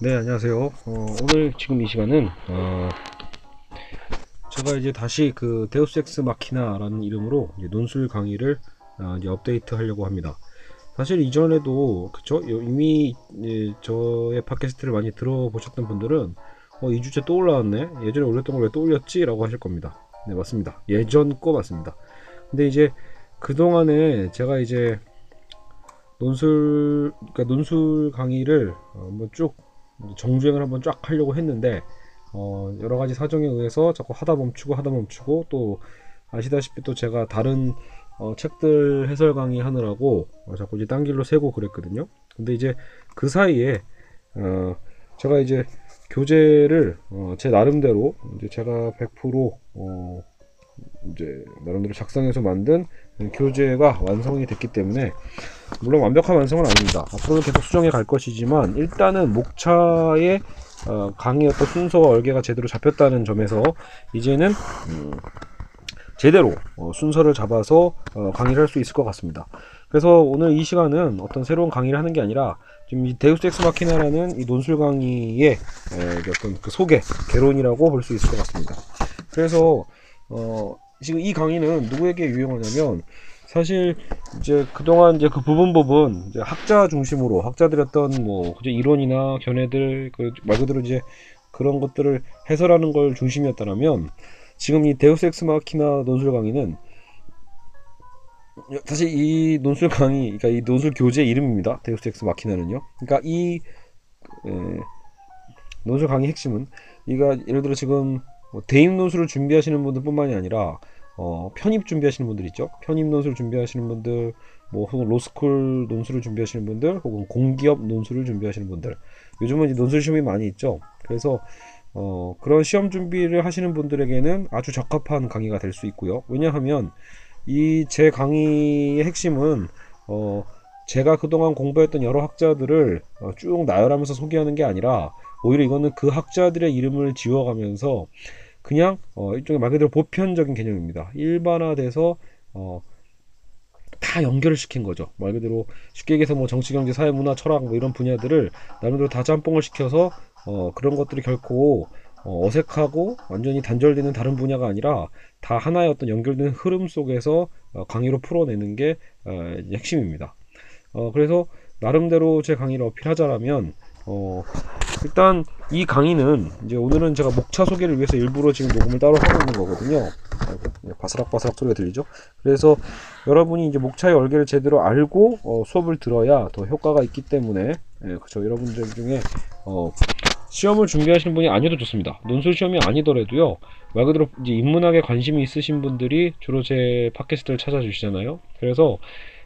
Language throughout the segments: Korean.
네 안녕하세요. 어, 오늘 지금 이 시간은 어, 제가 이제 다시 그 데우스 엑스 마키나라는 이름으로 논술 강의를 어, 이제 업데이트 하려고 합니다. 사실 이전에도 그쵸? 이미 이제 저의 팟캐스트를 많이 들어보셨던 분들은 어, 이 주제 또 올라왔네. 예전에 올렸던 걸 왜 또 올렸지? 라고 하실 겁니다. 네 맞습니다. 예전 거 맞습니다. 근데 이제 그동안에 제가 이제 논술 그러니까 논술 강의를 어, 한번 쭉 정주행을 한번 쫙 하려고 했는데 어, 여러 가지 사정에 의해서 자꾸 하다 멈추고 하다 멈추고 또 아시다시피 또 제가 다른 어, 책들 해설 강의 하느라고 어, 자꾸 이제 딴 길로 새고 그랬거든요. 근데 이제 그 사이에 어, 제가 이제 교재를 어, 제 나름대로 이제 제가 100% 어, 이제 나름대로 작성해서 만든 교재가 완성이 됐기 때문에 물론 완벽한 완성은 아닙니다. 앞으로는 계속 수정해 갈 것이지만 일단은 목차의 어, 강의 어떤 순서와 얼개가 제대로 잡혔다는 점에서 이제는 음, 제대로 어, 순서를 잡아서 어, 강의를 할 수 있을 것 같습니다. 그래서 오늘 이 시간은 어떤 새로운 강의를 하는 게 아니라 지금 이 데우스 엑스 마키나라는 이 논술 강의의 에, 어떤 그 소개, 개론이라고 볼 수 있을 것 같습니다. 그래서 어, 지금 이 강의는 누구에게 유용하냐면 사실 이제 그동안 이제 그 부분 부분 이제 학자 중심으로 학자들이 어떤 뭐 그저 이론이나 견해들 그 말 그대로 이제 그런 것들을 해설하는 걸 중심이었다면 지금 이 데우스 엑스 마키나 논술 강의는 사실 이 논술 강의 그러니까 이 논술 교재 이름입니다. 데우스 엑스 마키나는요. 그러니까 이 에, 논술 강의 핵심은 이가 예를 들어 지금 뭐 대입 논술을 준비하시는 분들뿐만이 아니라 어, 편입 준비하시는 분들 있죠. 편입 논술 준비하시는 분들, 뭐 혹은 로스쿨 논술을 준비하시는 분들, 혹은 공기업 논술을 준비하시는 분들. 요즘은 이제 논술 시험이 많이 있죠. 그래서 어, 그런 시험 준비를 하시는 분들에게는 아주 적합한 강의가 될 수 있고요. 왜냐하면 이 제 강의의 핵심은 어, 제가 그동안 공부했던 여러 학자들을 어, 쭉 나열하면서 소개하는 게 아니라 오히려 이거는 그 학자들의 이름을 지워가면서 그냥 어, 일종의 말 그대로 보편적인 개념입니다. 일반화돼서 어, 다 연결을 시킨 거죠. 말 그대로 쉽게 얘기해서 뭐 정치, 경제, 사회, 문화, 철학 뭐 이런 분야들을 나름대로 다 짬뽕을 시켜서 어, 그런 것들이 결코 어, 어색하고 완전히 단절되는 다른 분야가 아니라 다 하나의 어떤 연결된 흐름 속에서 어, 강의로 풀어내는 게 어, 핵심입니다. 어, 그래서 나름대로 제 강의를 어필하자라면 어, 일단 이 강의는 이제 오늘은 제가 목차 소개를 위해서 일부러 지금 녹음을 따로 하고 있는 거거든요. 바스락바스락 소리가 들리죠? 그래서 여러분이 이제 목차의 얼개를 제대로 알고 어, 수업을 들어야 더 효과가 있기 때문에 예, 그렇죠. 여러분들 중에 어, 시험을 준비하시는 분이 아니어도 좋습니다. 논술 시험이 아니더라도요. 말 그대로 이제 인문학에 관심이 있으신 분들이 주로 제 팟캐스트를 찾아주시잖아요. 그래서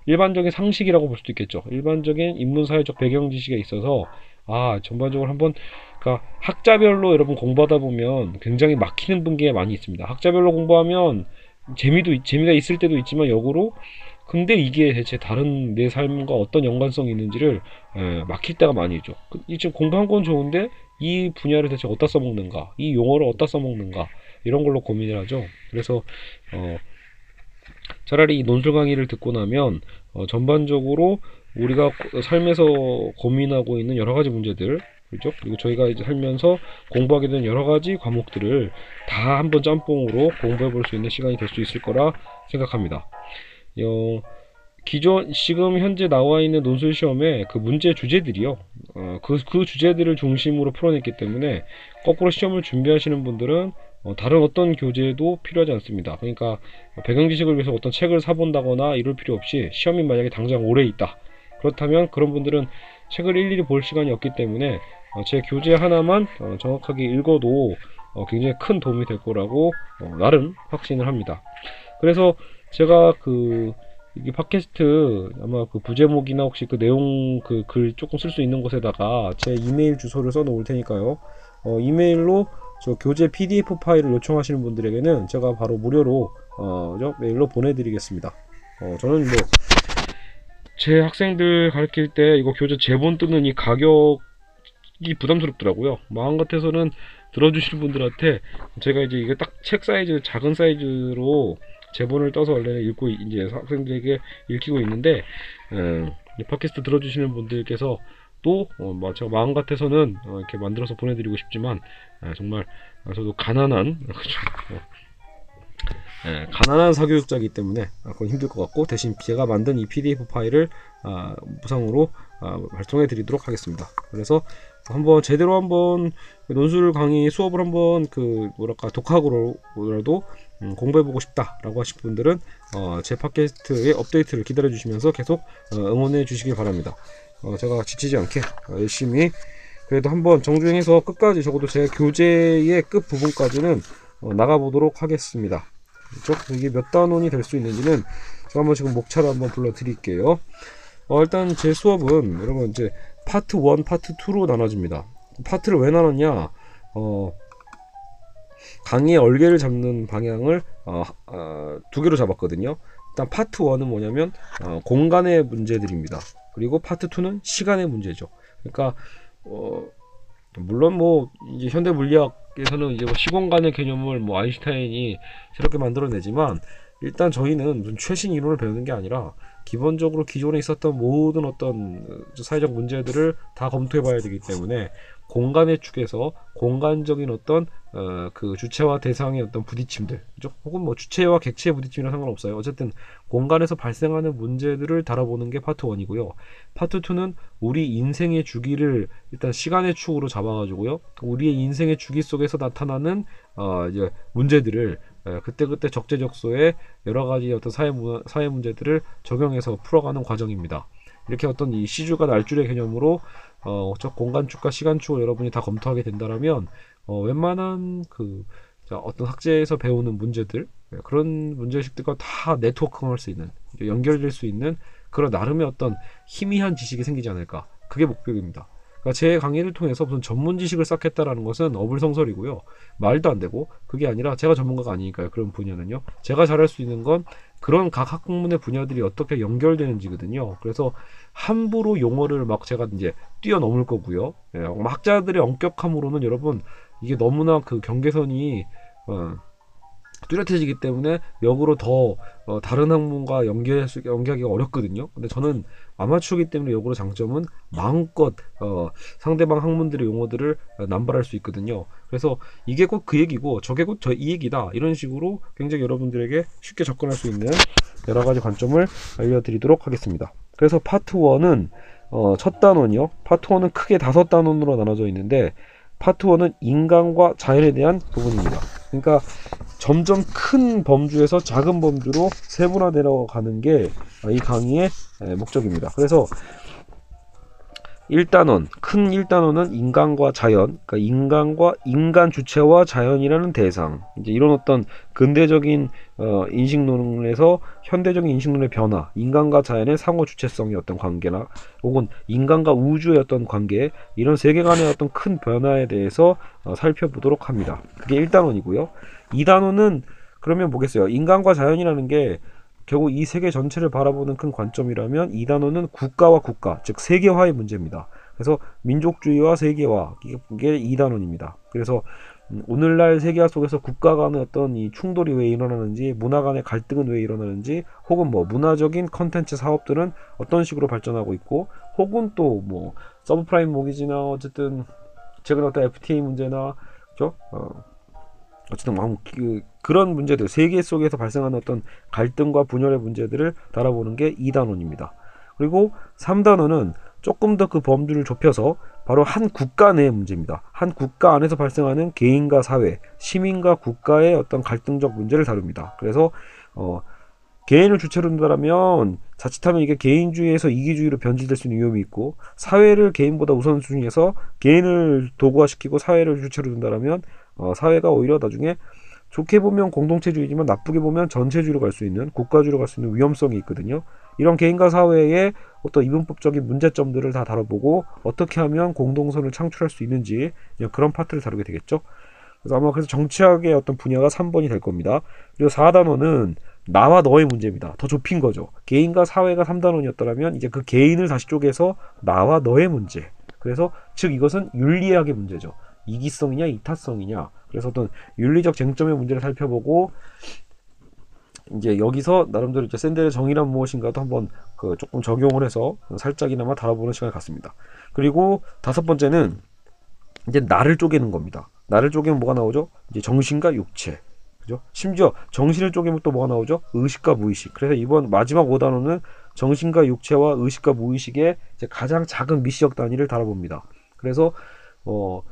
일반적인 상식이라고 볼 수도 있겠죠. 일반적인 인문사회적 배경 지식에 있어서 아 전반적으로 한번 그러니까 학자별로 여러분 공부하다 보면 굉장히 막히는 분기가 많이 있습니다. 학자별로 공부하면 재미도 재미가 있을 때도 있지만 역으로 근데 이게 대체 다른 내 삶과 어떤 연관성이 있는지를 에, 막힐 때가 많이 있죠. 그, 지금 공부한 건 좋은데 이 분야를 대체 어디다 써먹는가, 이 용어를 어디다 써먹는가 이런 걸로 고민을 하죠. 그래서 어, 차라리 이 논술 강의를 듣고 나면 어, 전반적으로 우리가 삶에서 고민하고 있는 여러 가지 문제들 그렇죠? 그리고 저희가 이제 살면서 공부하게 된 여러 가지 과목들을 다 한번 짬뽕으로 공부해 볼 수 있는 시간이 될 수 있을 거라 생각합니다. 어, 기존 지금 현재 나와 있는 논술 시험의 그 문제 주제들이요. 어, 그, 그 주제들을 중심으로 풀어냈기 때문에 거꾸로 시험을 준비하시는 분들은 어, 다른 어떤 교재도 필요하지 않습니다. 그러니까 배경 지식을 위해서 어떤 책을 사본다거나 이럴 필요 없이 시험이 만약에 당장 오래 있다. 그렇다면 그런 분들은 책을 일일이 볼 시간이 없기 때문에 어, 제 교재 하나만 어, 정확하게 읽어도 어, 굉장히 큰 도움이 될 거라고 어, 나름 확신을 합니다. 그래서 제가 그 이게 팟캐스트 아마 그 부제목이나 혹시 그 내용 그 글 조금 쓸 수 있는 곳에다가 제 이메일 주소를 써 놓을 테니까요. 어, 이메일로 저 교재 PDF 파일을 요청하시는 분들에게는 제가 바로 무료로 어, 저 메일로 보내드리겠습니다. 어, 저는 뭐 제 학생들 가르칠 때 이거 교재 제본 뜨는 이 가격이 부담스럽더라고요. 마음 같아서는 들어주시는 분들한테 제가 이제 이게 딱 책 사이즈 작은 사이즈로 제본을 떠서 원래는 읽고 이제 학생들에게 읽히고 있는데 음, 팟캐스트 들어주시는 분들께서 또 어, 뭐 제가 마음 같아서는 어, 이렇게 만들어서 보내드리고 싶지만 아, 정말 아, 저도 가난한 어, 예, 가난한 사교육자이기 때문에 아, 그건 힘들 것 같고 대신 제가 만든 이 PDF 파일을 아, 무상으로 아, 발송해 드리도록 하겠습니다. 그래서 한번 제대로 한번 논술 강의 수업을 한번 그 뭐랄까 독학으로라도 음, 공부해보고 싶다라고 하신 분들은 어, 제 팟캐스트의 업데이트를 기다려 주시면서 계속 어, 응원해 주시길 바랍니다. 어, 제가 지치지 않게 어, 열심히 그래도 한번 정주행해서 끝까지 적어도 제 교재의 끝 부분까지는 어, 나가보도록 하겠습니다. 그렇죠? 이게 몇 단원이 될 수 있는지는 제가 한번 지금 목차를 한번 불러드릴게요. 어, 일단 제 수업은 여러분 이제 파트 1, 파트 2로 나눠집니다. 파트를 왜 나눴냐? 어, 강의의 얼개를 잡는 방향을 어, 어, 두 개로 잡았거든요. 일단 파트 1은 뭐냐면 어, 공간의 문제들입니다. 그리고 파트 2는 시간의 문제죠. 그러니까 어, 물론 뭐 이제 현대 물리학에서는 이제 뭐 시공간의 개념을 뭐 아인슈타인이 새롭게 만들어내지만 일단 저희는 무슨 최신 이론을 배우는 게 아니라 기본적으로 기존에 있었던 모든 어떤 사회적 문제들을 다 검토해 봐야 되기 때문에 공간의 축에서 공간적인 어떤 어, 그 주체와 대상의 어떤 부딪힘들, 그죠? 혹은 뭐 주체와 객체의 부딪힘이랑 상관없어요. 어쨌든 공간에서 발생하는 문제들을 다뤄보는 게 파트 1이고요. 파트 2는 우리 인생의 주기를 일단 시간의 축으로 잡아가지고요. 우리의 인생의 주기 속에서 나타나는 어, 이제 문제들을 예, 그때 그때 적재적소에 여러 가지 어떤 사회, 문, 사회 문제들을 적용해서 풀어가는 과정입니다. 이렇게 어떤 이 시주가 날줄의 개념으로 어, 저 공간축과 시간축을 여러분이 다 검토하게 된다면 어, 웬만한 그 자, 어떤 학제에서 배우는 문제들 예, 그런 문제식들과 다 네트워킹할 수 있는 연결될 수 있는 그런 나름의 어떤 희미한 지식이 생기지 않을까 그게 목표입니다. 그러니까 제 강의를 통해서 무슨 전문 지식을 쌓겠다라는 것은 어불성설이고요. 말도 안 되고 그게 아니라 제가 전문가가 아니니까요. 그런 분야는요. 제가 잘할 수 있는 건 그런 각 학문의 분야들이 어떻게 연결되는지거든요. 그래서 함부로 용어를 막 제가 이제 뛰어넘을 거고요. 예, 학자들의 엄격함으로는 여러분 이게 너무나 그 경계선이 어, 뚜렷해지기 때문에 역으로 더 어, 다른 학문과 연결 연결하기가 어렵거든요. 근데 저는 아마추어기 때문에 역으로 장점은 마음껏 어, 상대방 학문들의 용어들을 어, 남발할 수 있거든요. 그래서 이게 곧그 얘기고 저게 곧 저 이 얘기다 이런 식으로 굉장히 여러분들에게 쉽게 접근할 수 있는 여러 가지 관점을 알려드리도록 하겠습니다. 그래서 파트 1은 어, 첫 단원이요. 파트 1은 크게 다섯 단원으로 나눠져 있는데 파트 1은 인간과 자연에 대한 부분입니다. 그러니까 점점 큰 범주에서 작은 범주로 세분화 내려가는 게 이 강의의 목적입니다. 그래서 1단원, 큰 1단원은 인간과 자연, 그러니까 인간과 인간 주체와 자연이라는 대상. 이제 이런 어떤 근대적인 어, 인식론에서 현대적인 인식론의 변화, 인간과 자연의 상호 주체성의 어떤 관계나 혹은 인간과 우주의 어떤 관계, 이런 세계관의 어떤 큰 변화에 대해서 어, 살펴보도록 합니다. 그게 1단원이고요. 2단원은 그러면 뭐겠어요? 인간과 자연이라는 게 결국 이 세계 전체를 바라보는 큰 관점이라면 이 단어는 국가와 국가, 즉 세계화의 문제입니다. 그래서 민족주의와 세계화 이게 이 단원입니다. 그래서 음, 오늘날 세계화 속에서 국가 간의 어떤 이 충돌이 왜 일어나는지, 문화 간의 갈등은 왜 일어나는지, 혹은 뭐 문화적인 컨텐츠 사업들은 어떤 식으로 발전하고 있고, 혹은 또 뭐 서브프라임 모기지나 어쨌든 최근 어떤 FTA 문제나 그죠? 어, 어쨌든 막 그, 그런 문제들 세계 속에서 발생하는 어떤 갈등과 분열의 문제들을 다뤄보는 게 2단원입니다. 그리고 3단원은 조금 더 그 범주를 좁혀서 바로 한 국가 내의 문제입니다. 한 국가 안에서 발생하는 개인과 사회, 시민과 국가의 어떤 갈등적 문제를 다룹니다. 그래서 어, 개인을 주체로 둔다면 자칫하면 이게 개인주의에서 이기주의로 변질될 수 있는 위험이 있고 사회를 개인보다 우선순위해서 개인을 도구화시키고 사회를 주체로 둔다면 어, 사회가 오히려 나중에 좋게 보면 공동체주의지만 나쁘게 보면 전체주의로 갈 수 있는 국가주의로 갈 수 있는 위험성이 있거든요. 이런 개인과 사회의 어떤 이분법적인 문제점들을 다 다뤄보고 어떻게 하면 공동선을 창출할 수 있는지 그런 파트를 다루게 되겠죠. 그래서 아마 그래서 정치학의 어떤 분야가 3번이 될 겁니다. 그리고 4단원은 나와 너의 문제입니다. 더 좁힌 거죠. 개인과 사회가 3단원이었더라면 이제 그 개인을 다시 쪼개서 나와 너의 문제. 그래서 즉 이것은 윤리학의 문제죠. 이기성이냐 이타성이냐 그래서 어떤 윤리적 쟁점의 문제를 살펴보고 이제 여기서 나름대로 이제 샌델의 정의란 무엇인가도 한번 그 조금 적용을 해서 살짝이나마 다뤄보는 시간을 갖습니다. 그리고 다섯 번째는 이제 나를 쪼개는 겁니다. 나를 쪼개면 뭐가 나오죠? 이제 정신과 육체. 그죠? 심지어 정신을 쪼개면 또 뭐가 나오죠? 의식과 무의식. 그래서 이번 마지막 5단원은 정신과 육체와 의식과 무의식의 가장 작은 미시적 단위를 다뤄봅니다. 그래서 어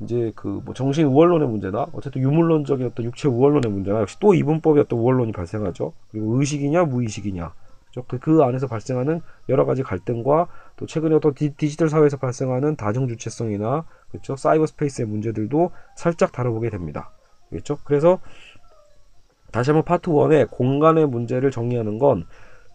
이제 그 뭐 정신 우월론의 문제나 어쨌든 유물론적인 어떤 육체 우월론의 문제나 역시 또 이분법의 어떤 우월론이 발생하죠. 그리고 의식이냐 무의식이냐 그죠? 그, 그 안에서 발생하는 여러 가지 갈등과 또 최근에 어떤 디, 디지털 사회에서 발생하는 다중 주체성이나 그렇죠 사이버 스페이스의 문제들도 살짝 다뤄보게 됩니다. 그렇죠? 그래서 다시 한번 파트 1의 공간의 문제를 정리하는 건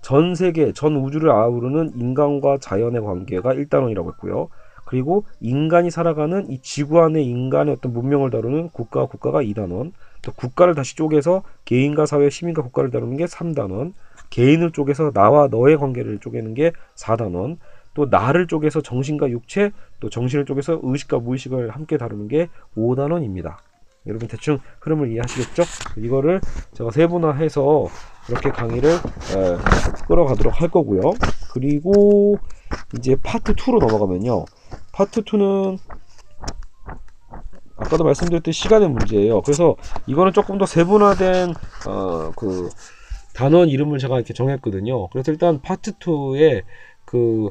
전 세계, 전 우주를 아우르는 인간과 자연의 관계가 1단원이라고 했고요. 그리고 인간이 살아가는 이 지구 안의 인간의 어떤 문명을 다루는 국가와 국가가 2단원, 또 국가를 다시 쪼개서 개인과 사회, 시민과 국가를 다루는 게 3단원, 개인을 쪼개서 나와 너의 관계를 쪼개는 게 4단원, 또 나를 쪼개서 정신과 육체, 또 정신을 쪼개서 의식과 무의식을 함께 다루는 게 5단원입니다. 여러분 대충 흐름을 이해하시겠죠? 이거를 제가 세분화해서 이렇게 강의를 에, 끌어가도록 할 거고요. 그리고 이제 파트 2로 넘어가면요. 파트 2는 아까도 말씀드렸듯이 시간의 문제예요. 그래서 이거는 조금 더 세분화된 어, 그 단원 이름을 제가 이렇게 정했거든요. 그래서 일단 파트 2에 그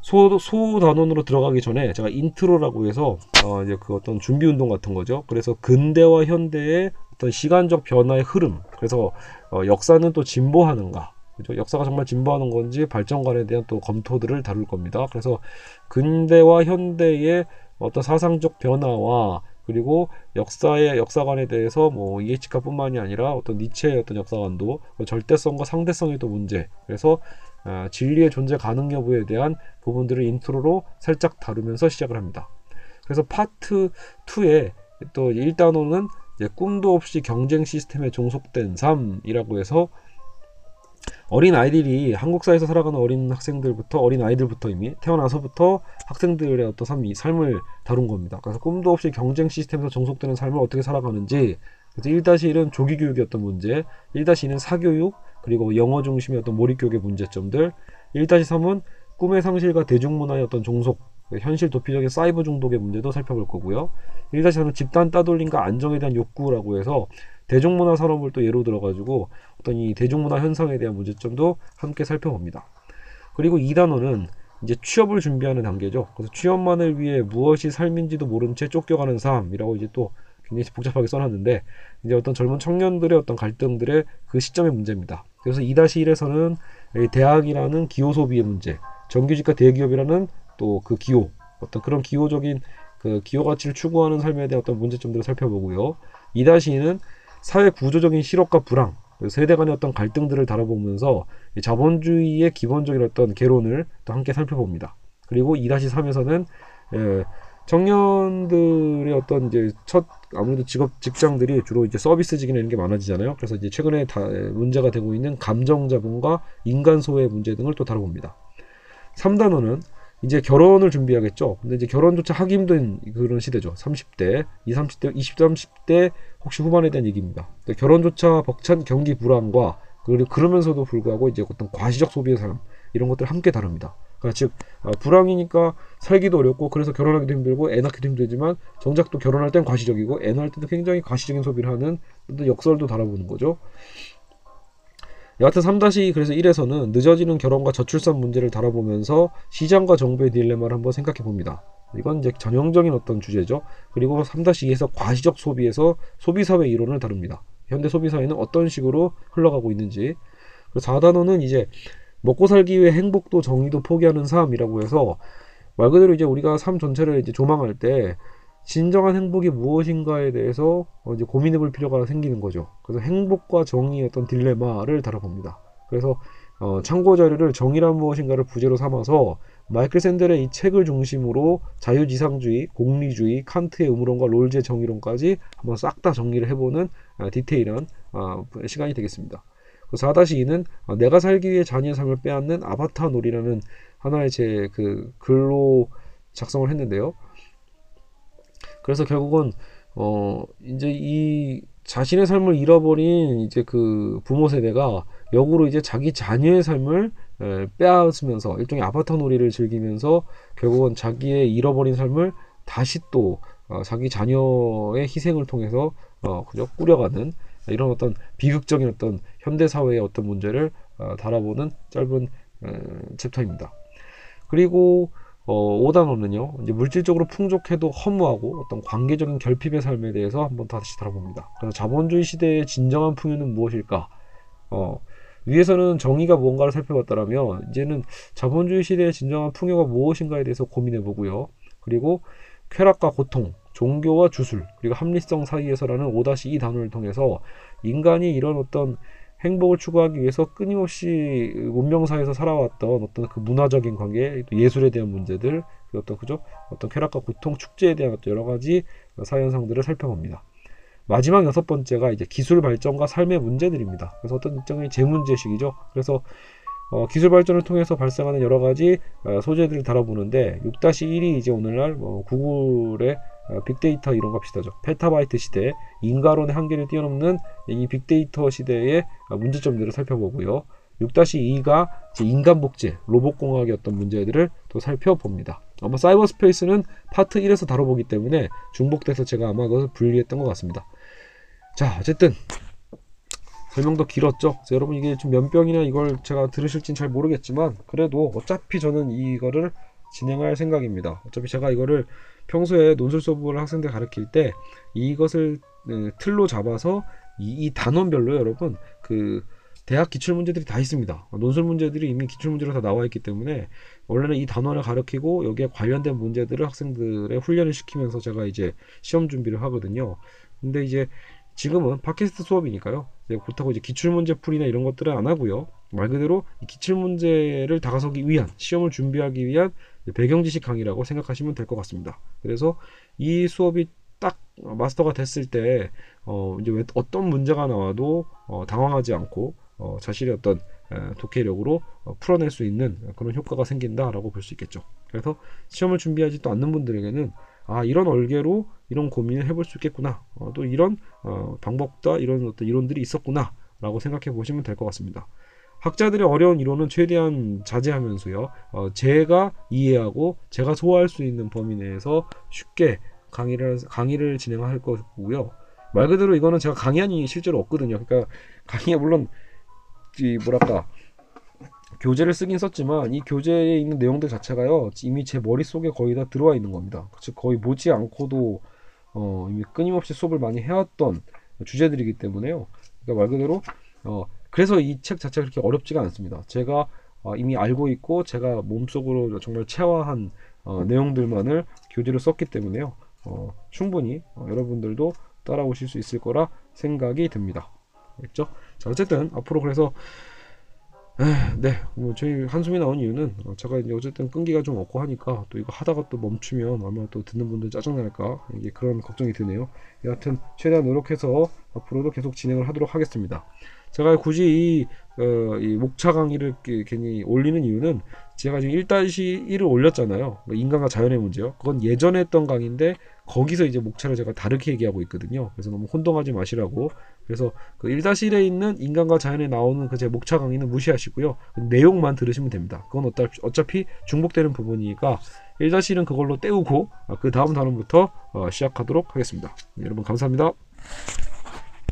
소, 소 단원으로 들어가기 전에 제가 인트로라고 해서 어 이제 그 어떤 준비 운동 같은 거죠. 그래서 근대와 현대의 어떤 시간적 변화의 흐름. 그래서 어 역사는 또 진보하는가. 그죠? 역사가 정말 진보하는 건지 발전관에 대한 또 검토들을 다룰 겁니다. 그래서 근대와 현대의 어떤 사상적 변화와 그리고 역사의 역사관에 대해서 뭐 E.H. 카뿐만이 아니라 어떤 니체의 어떤 역사관도 절대성과 상대성의 또 문제. 그래서 어, 진리의 존재 가능 여부에 대한 부분들을 인트로로 살짝 다루면서 시작을 합니다. 그래서 파트 2에 또 1단원은 꿈도 없이 경쟁 시스템에 종속된 삶이라고 해서 어린 아이들이 한국 사회에서 살아가는 어린 학생들부터 어린 아이들부터 이미 태어나서부터 학생들의 어떤 삶, 삶을 다룬 겁니다. 그래서 꿈도 없이 경쟁 시스템에서 종속되는 삶을 어떻게 살아가는지 그래서 1-1은 조기 교육이었던 문제, 1-2는 사교육, 그리고 영어 중심의 어떤 몰입 교육의 문제점들 1-3은 꿈의 상실과 대중문화의 어떤 종속 현실 도피적인 사이버 중독의 문제도 살펴볼 거고요 1-4는 집단 따돌림과 안정에 대한 욕구라고 해서 대중문화 산업을 또 예로 들어가지고 어떤 이 대중문화 현상에 대한 문제점도 함께 살펴봅니다 그리고 2단원은 이제 취업을 준비하는 단계죠 그래서 취업만을 위해 무엇이 삶인지도 모른 채 쫓겨가는 삶이라고 이제 또 굉장히 복잡하게 써놨는데 이제 어떤 젊은 청년들의 어떤 갈등들의 그 시점의 문제입니다. 그래서 2-1에서는 대학이라는 기호 소비의 문제, 정규직과 대기업이라는 또 그 기호, 어떤 그런 기호적인 그 기호 가치를 추구하는 삶에 대한 어떤 문제점들을 살펴보고요. 2-2는 사회 구조적인 실업과 불황, 세대 간의 어떤 갈등들을 다뤄보면서 자본주의의 기본적인 어떤 개론을 또 함께 살펴봅니다. 그리고 2-3에서는 청년들의 어떤 이제 첫 아무래도 직업 직장들이 주로 이제 서비스직이나 이런 게 많아지잖아요. 그래서 이제 최근에 다 문제가 되고 있는 감정 자본과 인간 소외 문제 등을 또 다뤄봅니다. 3단원은 이제 결혼을 준비하겠죠. 근데 이제 결혼조차 하기 힘든 그런 시대죠. 30대, 20, 30대, 20, 30대 혹시 후반에 대한 얘기입니다. 결혼조차 벅찬 경기 불안과 그리고 그러면서도 불구하고 이제 어떤 과시적 소비의 삶 이런 것들 함께 다룹니다. 그러니까 즉 어, 불황이니까 살기도 어렵고 그래서 결혼하기도 힘들고 애 낳기도 힘들지만 정작 또 결혼할 땐 과시적이고 애 낳을 때도 굉장히 과시적인 소비를 하는 역설도 다뤄보는 거죠. 여하튼 3다시 그래서 1에서는 늦어지는 결혼과 저출산 문제를 다뤄보면서 시장과 정부의 딜레마를 한번 생각해 봅니다. 이건 이제 전형적인 어떤 주제죠. 그리고 3-2에서 과시적 소비에서 소비사회 이론을 다룹니다. 현대 소비사회는 어떤 식으로 흘러가고 있는지. 그리고 4단원은 이제 먹고 살기 위해 행복도 정의도 포기하는 삶이라고 해서 말 그대로 이제 우리가 삶 전체를 이제 조망할 때 진정한 행복이 무엇인가에 대해서 어, 이제 고민해 볼 필요가 생기는 거죠. 그래서 행복과 정의의 어떤 딜레마를 다뤄봅니다. 그래서 어, 참고 자료를 정의란 무엇인가를 부제로 삼아서 마이클 샌델의 이 책을 중심으로 자유지상주의, 공리주의, 칸트의 의무론과 롤즈의 정의론까지 한번 싹 다 정리를 해보는 아, 디테일한 아, 시간이 되겠습니다. 4-2는 어, 내가 살기 위해 자녀의 삶을 빼앗는 아바타 놀이라는 하나의 제 그 글로 작성을 했는데요. 그래서 결국은 어 이제 이 자신의 삶을 잃어버린 이제 그 부모 세대가 역으로 이제 자기 자녀의 삶을 에, 빼앗으면서 일종의 아바타 놀이를 즐기면서 결국은 자기의 잃어버린 삶을 다시 또 어, 자기 자녀의 희생을 통해서 어, 그저 꾸려가는 이런 어떤 비극적인 어떤 현대 사회의 어떤 문제를 어, 달아보는 짧은 에, 챕터입니다. 그리고 어, 5단원은요, 이제 물질적으로 풍족해도 허무하고 어떤 관계적인 결핍의 삶에 대해서 한번 다시 다뤄봅니다. 그래서 자본주의 시대의 진정한 풍요는 무엇일까? 어, 위에서는 정의가 무언가를 살펴봤다면 이제는 자본주의 시대의 진정한 풍요가 무엇인가에 대해서 고민해 보고요. 그리고 쾌락과 고통, 종교와 주술, 그리고 합리성 사이에서라는 5-2 단어를 통해서 인간이 이런 어떤 행복을 추구하기 위해서 끊임없이 문명사에서 살아왔던 어떤 그 문화적인 관계, 또 예술에 대한 문제들, 어떤 그죠? 어떤 쾌락과 고통, 축제에 대한 여러 가지 사현상들을 살펴봅니다. 마지막 여섯 번째가 이제 기술 발전과 삶의 문제들입니다. 그래서 어떤 일정의 재문제식이죠. 그래서 어, 기술 발전을 통해서 발생하는 여러 가지 어, 소재들을 다뤄보는데 6-1이 이제 오늘날 뭐 구글의 어, 빅데이터 이런 거 비슷하죠. 페타바이트 시대, 인과론의 한계를 뛰어넘는 이 빅데이터 시대의 어, 문제점들을 살펴보고요. 6-2가 인간 복제, 로봇 공학의 어떤 문제들을 또 살펴봅니다. 아마 사이버 스페이스는 파트 1에서 다뤄보기 때문에 중복돼서 제가 아마 그것을 분리했던 것 같습니다. 자, 어쨌든 설명도 길었죠. 여러분 이게 좀 면병이나 이걸 제가 들으실진 잘 모르겠지만 그래도 어차피 저는 이거를 진행할 생각입니다. 어차피 제가 이거를 평소에 논술 수업을 학생들 가르칠 때 이것을 네, 틀로 잡아서 이, 이 단원별로 여러분 그 대학 기출 문제들이 다 있습니다. 논술 문제들이 이미 기출 문제로 다 나와 있기 때문에 원래는 이 단원을 가르치고 여기에 관련된 문제들을 학생들의 훈련을 시키면서 제가 이제 시험 준비를 하거든요. 근데 이제 지금은 팟캐스트 수업이니까요. 그렇다고 이제 기출 문제 풀이나 이런 것들은 안 하고요. 말 그대로 이 기출 문제를 다가서기 위한 시험을 준비하기 위한 배경 지식 강의라고 생각하시면 될 것 같습니다. 그래서 이 수업이 딱 마스터가 됐을 때 어, 이제 어떤 문제가 나와도 어, 당황하지 않고 어, 자신의 어떤 에, 독해력으로 어, 풀어낼 수 있는 그런 효과가 생긴다라고 볼 수 있겠죠. 그래서 시험을 준비하지 또 않는 분들에게는 아 이런 얼개로 이런 고민을 해볼 수 있겠구나 어, 또 이런 어, 방법과 이런 어떤 이론들이 있었구나 라고 생각해 보시면 될 것 같습니다 학자들의 어려운 이론은 최대한 자제하면서요. 어, 제가 이해하고 제가 소화할 수 있는 범위 내에서 쉽게 강의를 강의를 진행할 거고요. 말 그대로 이거는 제가 강의안이 실제로 없거든요. 그러니까 강의가 물론 이 뭐랄까 교재를 쓰긴 썼지만 이 교재에 있는 내용들 자체가요 이미 제 머릿속에 거의 다 들어와 있는 겁니다. 즉 거의 보지 않고도 어, 이미 끊임없이 수업을 많이 해왔던 주제들이기 때문에요. 그러니까 말 그대로 어, 그래서 이 책 자체가 그렇게 어렵지가 않습니다 제가 어, 이미 알고 있고 제가 몸속으로 정말 체화한 어, 내용들만을 교재로 썼기 때문에요 어, 충분히 어, 여러분들도 따라오실 수 있을 거라 생각이 듭니다 알겠죠? 자 어쨌든 앞으로 그래서 네, 뭐 저희 한숨이 나온 이유는 어, 제가 이제 어쨌든 끈기가 좀 없고 하니까 또 이거 하다가 또 멈추면 얼마나 또 듣는 분들 짜증날까 이게 그런 걱정이 드네요. 여하튼 최대한 노력해서 앞으로도 계속 진행을 하도록 하겠습니다. 제가 굳이 이, 어, 이 목차 강의를 괜히 올리는 이유는 제가 지금 1-1을 올렸잖아요. 뭐 인간과 자연의 문제요. 그건 예전에 했던 강의인데 거기서 이제 목차를 제가 다르게 얘기하고 있거든요. 그래서 너무 혼동하지 마시라고. 그래서 그 1-1에 있는 인간과 자연에 나오는 그 제 목차 강의는 무시하시고요. 내용만 들으시면 됩니다. 그건 어차피, 어차피 중복되는 부분이니까 1-1은 그걸로 때우고 그 다음 단원부터 어, 시작하도록 하겠습니다. 네, 여러분 감사합니다.